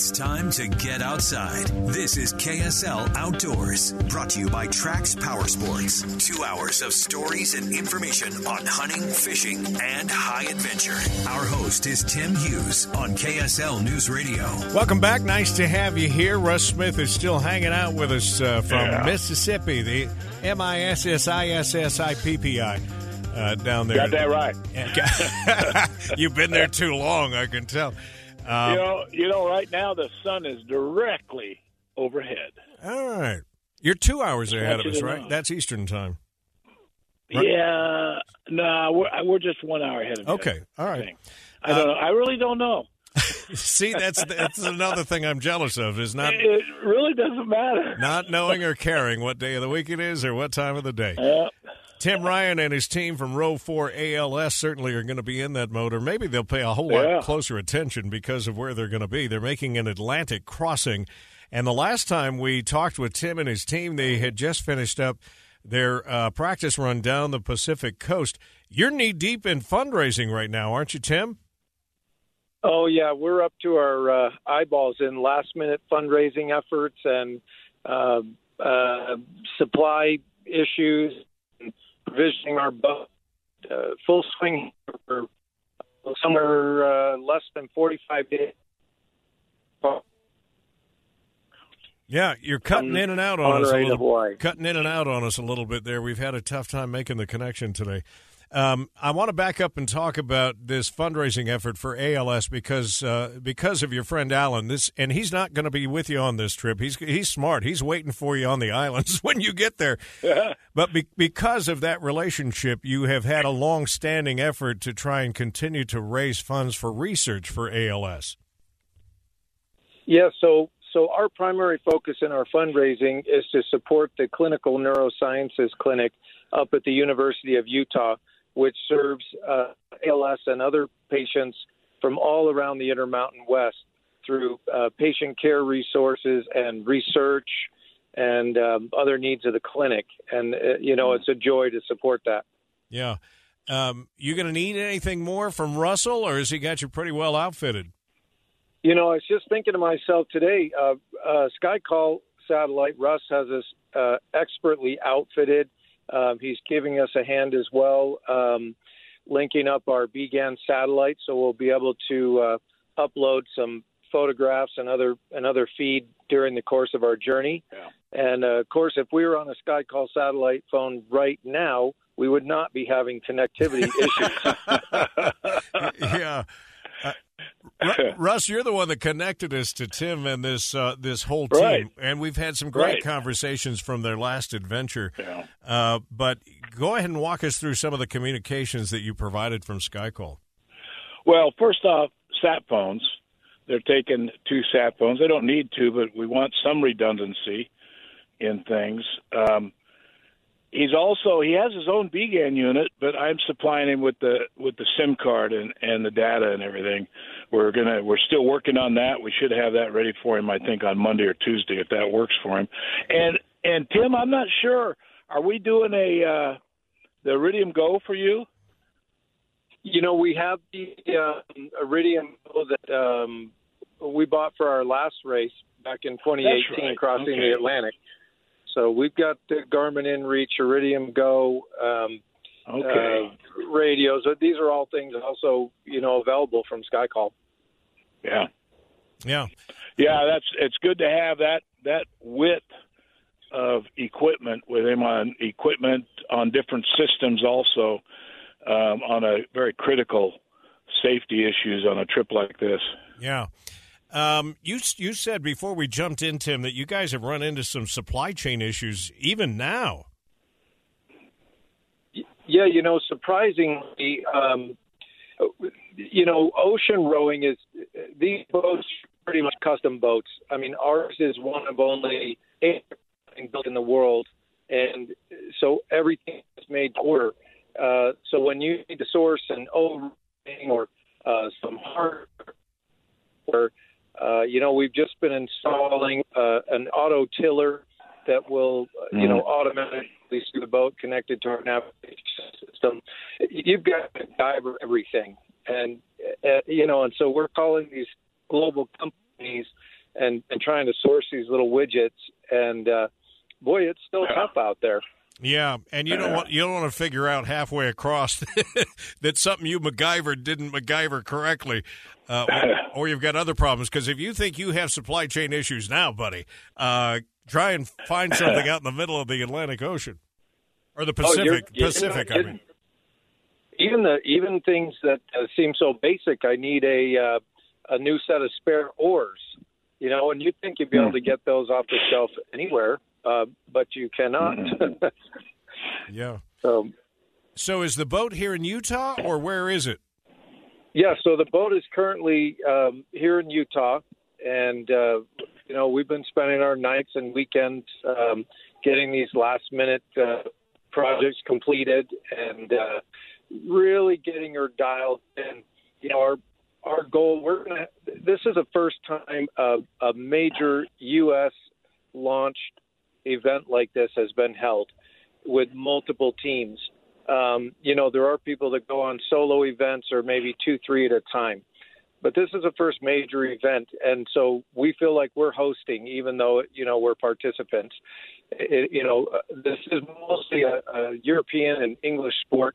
It's time to get outside. This is KSL Outdoors, brought to you by Trax Power Sports. Two hours of stories and information on hunting, fishing, and high adventure. Our host is Tim Hughes on KSL News Radio. Welcome back. Nice to have you here. Russ Smith is still hanging out with us uh, from Yeah. Mississippi, the M I S S I S S I P P I. Uh, down there. Got that right. You've been there too long, I can tell. Um, you know, you know, right now the sun is directly overhead. All right. You're two hours ahead of us, right? know. That's Eastern time. Right. Yeah, no, we're we're just one hour ahead of you. Okay. all right. I I don't know. I really don't know. See, that's that's another thing I'm jealous of is not It really doesn't matter. not knowing or caring what day of the week it is or what time of the day. Yeah. Tim Ryan and his team from Row 4 ALS certainly are going to be in that mode, or maybe they'll pay a whole Yeah. lot closer attention because of where they're going to be. They're making an Atlantic crossing. And the last time we talked with Tim and his team, they had just finished up their uh, practice run down the Pacific coast. You're knee deep in fundraising right now, aren't you, Tim? Oh yeah, we're up to our uh, eyeballs in last minute fundraising efforts and uh, uh, supply issues, provisioning our boat. Uh, full swing for somewhere uh, less than forty five days. Yeah, you're cutting in and out on us a little. Cutting in and out on us a little bit there. We've had a tough time making the connection today. Um, I want to back up and talk about this fundraising effort for ALS because uh, because of your friend Alan. This and he's not going to be with you on this trip. He's he's smart. He's waiting for you on the islands when you get there. But be, because of that relationship, you have had a long-standing effort to try and continue to raise funds for research for ALS. Yeah, so so our primary focus in our fundraising is to support the clinical neurosciences clinic up at the University of Utah, which serves uh, ALS and other patients from all around the Intermountain West through uh, patient care resources and research and um, other needs of the clinic. And uh, you know, it's a joy to support that. Yeah. Um, you going to need anything more from Russell, or has he got you pretty well outfitted? You know, I was just thinking to myself today. Uh, uh, Skycall satellite, Russ has us uh, expertly outfitted. Um, he's giving us a hand as well, um, linking up our BGAN satellite, so we'll be able to uh, upload some photographs and other and other feed during the course of our journey. And uh, of course, if we were on a Skycall satellite phone right now, we would not be having connectivity issues. yeah. Ru- Russ, you're the one that connected us to Tim and this uh, this whole team, Right. and we've had some great Right. conversations from their last adventure. Yeah. Uh, but go ahead and walk us through some of the communications that you provided from Skycall. Well, first off, sat phones. They're taking two sat phones. They don't need to, but we want some redundancy in things. Um, he's also he has his own BGAN unit, but I'm supplying him with the with the SIM card and and the data and everything. We're gonna we're still working on that. We should have that ready for him, I think, on Monday or Tuesday if that works for him. And and Tim, I'm not sure. Are we doing a uh, the Iridium Go for you? You know, we have the um, Iridium that um, we bought for our last race back in 2018, right. crossing Okay. the Atlantic. So we've got the Garmin InReach, Iridium Go, um, Okay. uh, radios. These are all things also, you know, available from Skycall. Yeah. Yeah. Yeah, that's it's good to have that that width of equipment with him on equipment on different systems also um, on a very critical safety issues on a trip like this. Yeah. Um, you you said before we jumped in, Tim, that you guys have run into some supply chain issues even now. Yeah, you know, surprisingly, um, you know, ocean rowing is these boats pretty much custom boats. I mean, ours is one of only eight built in the world, and so everything is made to order. Uh, so when you need to source an O ring or uh, some hardware, uh, you know, we've just been installing uh, an auto tiller that will, uh, you know, automatically see the boat connected to our navigation system. You've got to diver everything, and uh, you know, and so we're calling these global companies and and trying to source these little widgets, and uh, boy, it's still tough out there. Yeah, and you don't want you don't want to figure out halfway across that something you MacGyver didn't MacGyver correctly, uh, or, or, you've got other problems. Because if you think you have supply chain issues now, buddy, uh, try and find something out in the middle of the Atlantic Ocean or the Pacific. Oh, you're, you're Pacific, I mean. Even the even things that uh, seem so basic, I need a uh, a new set of spare oars. You know, and you'd think you'd be able to get those off the shelf anywhere uh, but you cannot. yeah. So, so is the boat here in Utah, or where is it? Yeah, so the boat is currently um, here in Utah, and uh, you know we've been spending our nights and weekends um, getting these last minute uh, projects completed, and uh, really getting her dialed in. You know, our our goal we're gonna. This is the first time a, a major U.S. launched event like this has been held with multiple teams. Um, you know, there are people that go on solo events or maybe two, three at a time. But this is a first major event, and so we feel like we're hosting, even though you know we're participants. It, you know, this is mostly a, a European and English sport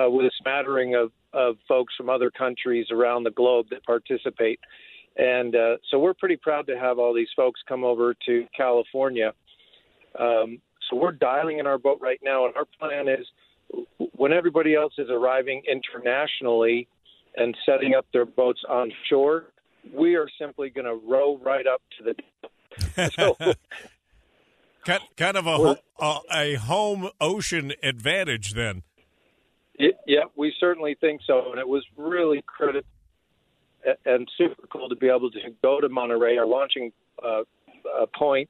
uh, with a smattering of, of folks from other countries around the globe that participate. And uh, so we're pretty proud to have all these folks come over to California um, so we're dialing in our boat right now, and our plan is when everybody else is arriving internationally and setting up their boats on shore, we are simply going to row right up to the. so, kind of a, a, a home ocean advantage, then. It, yeah, we certainly think so, and it was really critical and super cool to be able to go to Monterey, our launching uh, uh, point,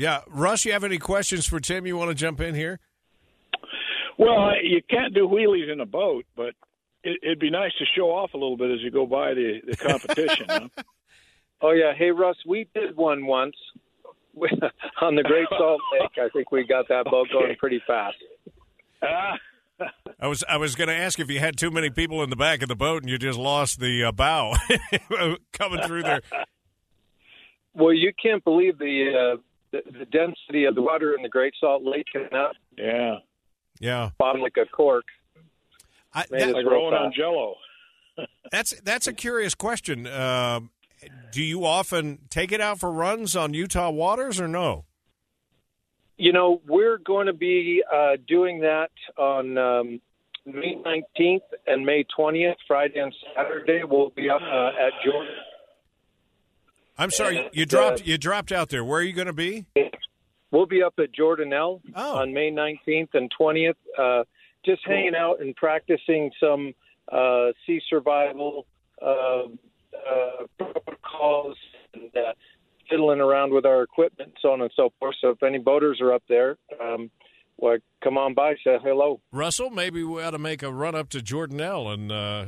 yeah, Russ, you have any questions for Tim? You want to jump in here? Well, you can't do wheelies in a boat, but it, would be nice to show off a little bit as you go by the the competition. huh? Oh yeah, hey Russ, we did one once on the Great Salt Lake. I think we got that boat okay. going pretty fast. I was I was going to ask if you had too many people in the back of the boat and you just lost the uh, bow coming through there. Well, you can't believe the uh, the, the density of the water in the Great Salt Lake enough. Yeah. Yeah. Bottom like a cork. I, that, like rolling on Jello. that's that's a curious question. Uh, do you often take it out for runs on Utah waters or no? You know, we're going to be uh, doing that on um, May 19th and May 20th, Friday and Saturday. We'll be up uh, at Jordan I'm sorry, you dropped you dropped out there. Where are you going to be? We'll be up at Jordanelle oh. on May 19th and 20th, uh, just cool. hanging out and practicing some uh, sea survival uh, uh protocols and uh, fiddling around with our equipment, so on and so forth. So if any boaters are up there, um, well, come on by, say hello. Russell, maybe we ought to make a run up to Jordanelle and uh,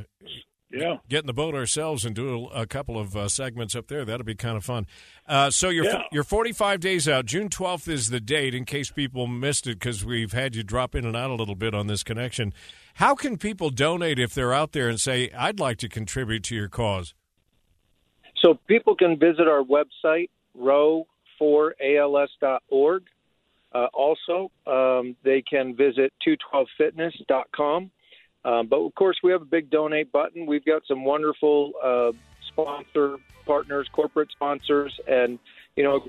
yeah. get in the boat ourselves and do a, couple of uh, segments up there. That'll be kind of fun. Uh, so you're yeah. you're 45 days out. June 12th is the date. In case people missed it, because we've had you drop in and out a little bit on this connection. How can people donate if they're out there and say, "I'd like to contribute to your cause"? So people can visit our website row4als.org. Uh, also, um, they can visit 212fitness.com Um, but of course, we have a big donate button. We've got some wonderful uh, sponsor partners, corporate sponsors, and you know,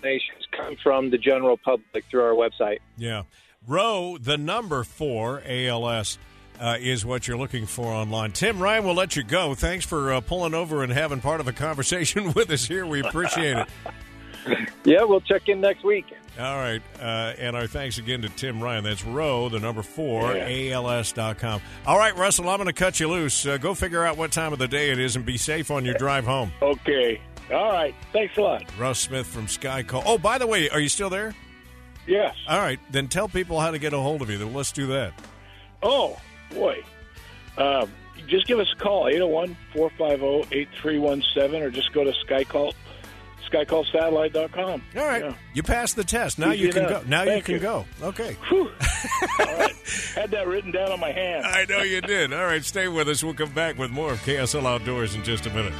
donations come from the general public through our website. Yeah. Row, the number four, ALS, uh, is what you're looking for online. Tim Ryan, we'll let you go. Thanks for uh, pulling over and having part of a conversation with us here. We appreciate it. yeah, we'll check in next week. All right. Uh, and our thanks again to Tim Ryan. That's row, the number four, Yeah. ALS.com. All right, Russell, I'm going to cut you loose. Uh, go figure out what time of the day it is and be safe on your drive home. Okay. All right. Thanks a lot. Russ Smith from Sky Call. Oh, by the way, are you still there? Yes. All right. Then tell people how to get a hold of you. Then let's do that. Oh, boy. Um, just give us a call, 801 450 8317, or just go to Skycall, skycallsatellite.com. All right. Yeah. You passed the test. Now Easy you can enough. go. Now you can you. go. Okay. All right. Had that written down on my hand. I know you did. All right, stay with us. We'll come back with more of KSL Outdoors in just a minute.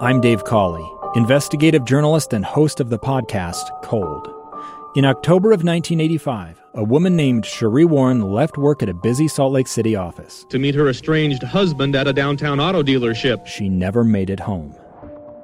I'm Dave Cawley, investigative journalist and host of the podcast Cold. In October of 1985, a woman named Sheree Warren left work at a busy Salt Lake City office. To meet her estranged husband at a downtown auto dealership. She never made it home.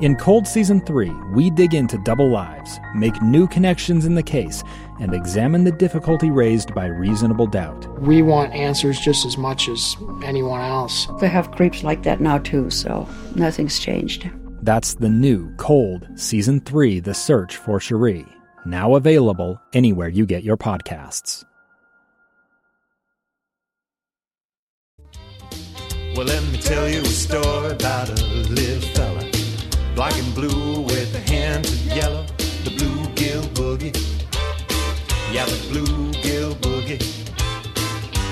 In Cold Season 3, we dig into double lives, make new connections in the case, and examine the difficulty raised by reasonable doubt. We want answers just as much as anyone else. They have creeps like that now, too, so nothing's changed. That's the new Cold Season 3 The Search for Sheree, now available anywhere you get your podcasts. Well, let me tell you a story about a little fella. Black and blue with a hint of yellow. The bluegill boogie. Yeah, the bluegill boogie.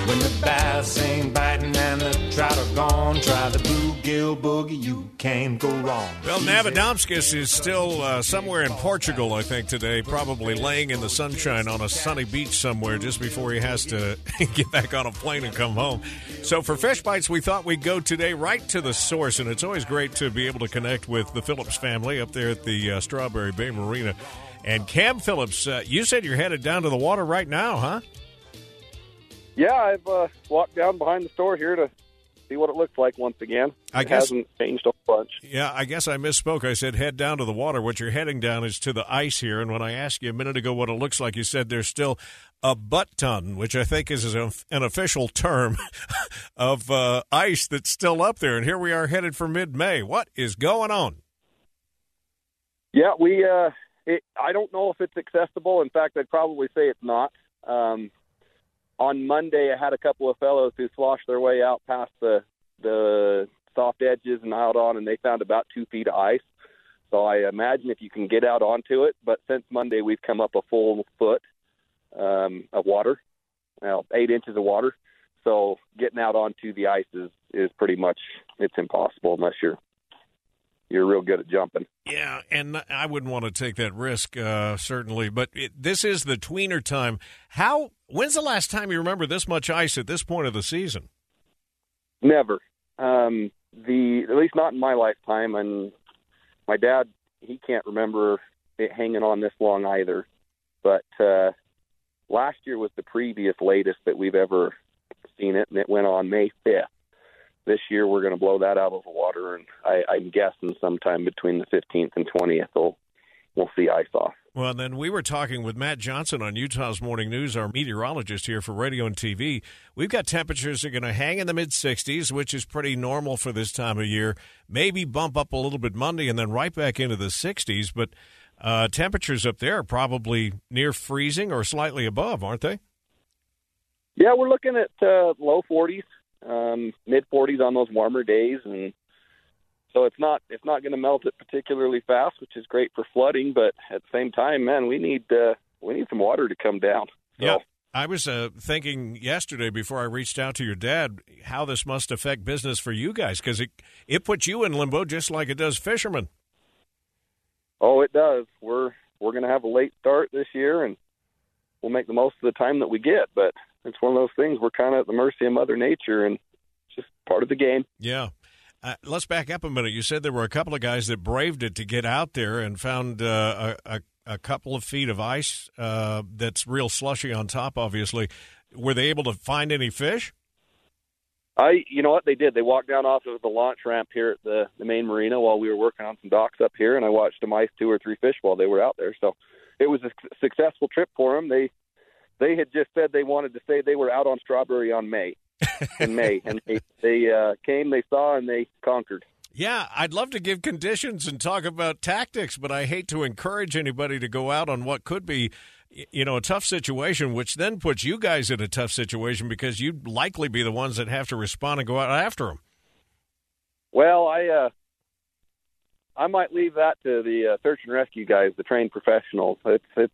When the bass ain't biting and the trout are gone, try the bluegill boogie. You can't go wrong. Well, Navadomskis is still uh, somewhere in Portugal, I think, today, probably laying in the sunshine on a sunny beach somewhere just before he has to get back on a plane and come home. So, for Fishbytes, we thought we'd go today right to the source, and it's always great to be able to connect with the Phillips family up there at the uh, Strawberry Bay Marina. And Cam Phillips, uh, you said you're headed down to the water right now, huh? Yeah, I've uh, walked down behind the store here to see what it looks like once again. I it guess- hasn't changed a bunch. Yeah, I guess I misspoke. I said head down to the water. What you're heading down is to the ice here. And when I asked you a minute ago what it looks like, you said there's still a butt ton, which I think is an an official term of uh, ice that's still up there. And here we are headed for mid May. What is going on? Yeah, we. Uh, it, I don't know if it's accessible. In fact, I'd probably say it's not. Um, on Monday, I had a couple of fellows who sloshed their way out past the the soft edges and out on, and they found about two feet of ice. So I imagine if you can get out onto it. But since Monday, we've come up a full foot um, of water, well, eight inches of water. So getting out onto the ice is is pretty much it's impossible unless you're you're real good at jumping. Yeah, and I wouldn't want to take that risk, uh, certainly. But it, this is the tweener time. How? When's the last time you remember this much ice at this point of the season? Never. Um, the at least not in my lifetime, and my dad he can't remember it hanging on this long either. But uh, last year was the previous latest that we've ever seen it, and it went on May fifth. This year we're going to blow that out of the water, and I, I'm guessing sometime between the 15th and 20th we'll we'll see ice off. Well, then we were talking with Matt Johnson on Utah's Morning News, our meteorologist here for radio and TV. We've got temperatures that are going to hang in the mid 60s, which is pretty normal for this time of year. Maybe bump up a little bit Monday and then right back into the 60s. But uh, temperatures up there are probably near freezing or slightly above, aren't they? Yeah, we're looking at uh, low 40s, um, mid 40s on those warmer days, and so it's not it's not going to melt it particularly fast, which is great for flooding. But at the same time, man, we need uh, we need some water to come down. So, Yeah. I was uh, thinking yesterday before I reached out to your dad how this must affect business for you guys because it it puts you in limbo just like it does fishermen. Oh, it does. We're we're going to have a late start this year, and we'll make the most of the time that we get. But it's one of those things we're kind of at the mercy of Mother Nature, and it's just part of the game. Yeah. Uh, let's back up a minute. You said there were a couple of guys that braved it to get out there and found uh, a, a, couple of feet of ice uh, that's real slushy on top, obviously. Were they able to find any fish? I, you know what they did? They walked down off of the launch ramp here at the the main marina while we were working on some docks up here, and I watched them ice two or three fish while they were out there. So it was a successful trip for them. They they had just said they wanted to say they were out on Strawberry on May, in May, and they they uh, came, they saw, and they conquered. Yeah, I'd love to give conditions and talk about tactics, but I hate to encourage anybody to go out on what could be, you know, a tough situation, which then puts you guys in a tough situation because you'd likely be the ones that have to respond and go out after them. Well, I uh, I might leave that to the uh, search and rescue guys, the trained professionals. It's it's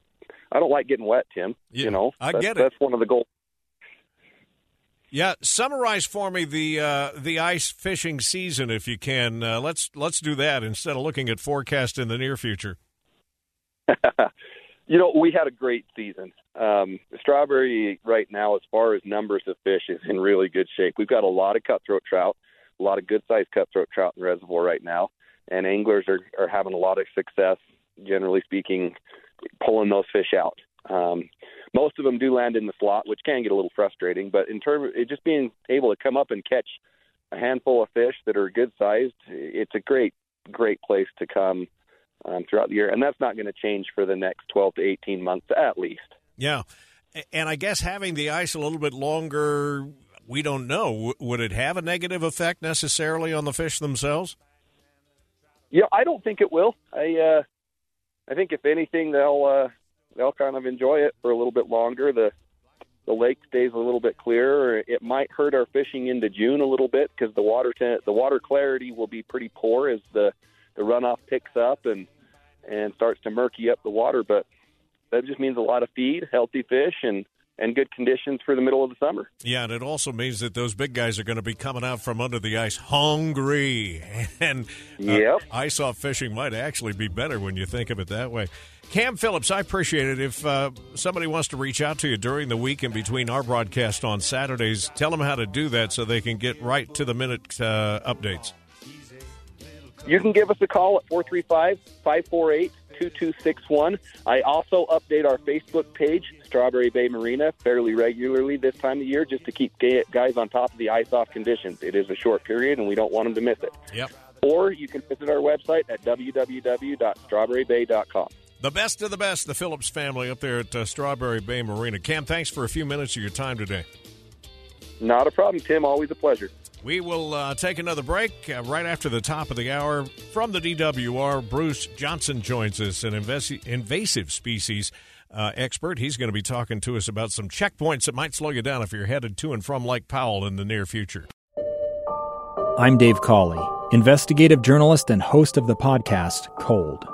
I don't like getting wet, Tim. Yeah, you know, I that's, get it. That's one of the goals. Yeah, summarize for me the uh, the ice fishing season if you can. Uh, let's let's do that instead of looking at forecast in the near future. you know, we had a great season. Um, Strawberry right now, as far as numbers of fish, is in really good shape. We've got a lot of cutthroat trout, a lot of good sized cutthroat trout in the reservoir right now, and anglers are are having a lot of success, generally speaking, pulling those fish out. Um, most of them do land in the slot, which can get a little frustrating. But in terms of it just being able to come up and catch a handful of fish that are good sized, it's a great, great place to come um, throughout the year. And that's not going to change for the next 12 to 18 months at least. Yeah. And I guess having the ice a little bit longer, we don't know. Would it have a negative effect necessarily on the fish themselves? Yeah, I don't think it will. I uh, I think if anything, they'll uh, they'll kind of enjoy it for a little bit longer. The the lake stays a little bit clearer. It might hurt our fishing into June a little bit because the water te- the water clarity will be pretty poor as the the runoff picks up and and starts to murky up the water. But that just means a lot of feed, healthy fish, and and good conditions for the middle of the summer. Yeah, and it also means that those big guys are going to be coming out from under the ice hungry, and uh, yep. ice off fishing might actually be better when you think of it that way. Cam Phillips, I appreciate it. If uh, somebody wants to reach out to you during the week and between our broadcast on Saturdays, tell them how to do that so they can get right to the minute uh, updates. You can give us a call at 435 548 2261. I also update our Facebook page, Strawberry Bay Marina, fairly regularly this time of year just to keep guys on top of the ice off conditions. It is a short period and we don't want them to miss it. Yep. Or you can visit our website at www.strawberrybay.com. The best of the best, the Phillips family up there at uh, Strawberry Bay Marina. Cam, thanks for a few minutes of your time today. Not a problem, Tim. Always a pleasure. We will uh, take another break uh, right after the top of the hour. From the DWR, Bruce Johnson joins us, an invasi- invasive species uh, expert. He's going to be talking to us about some checkpoints that might slow you down if you're headed to and from Lake Powell in the near future. I'm Dave Cawley, investigative journalist and host of the podcast Cold.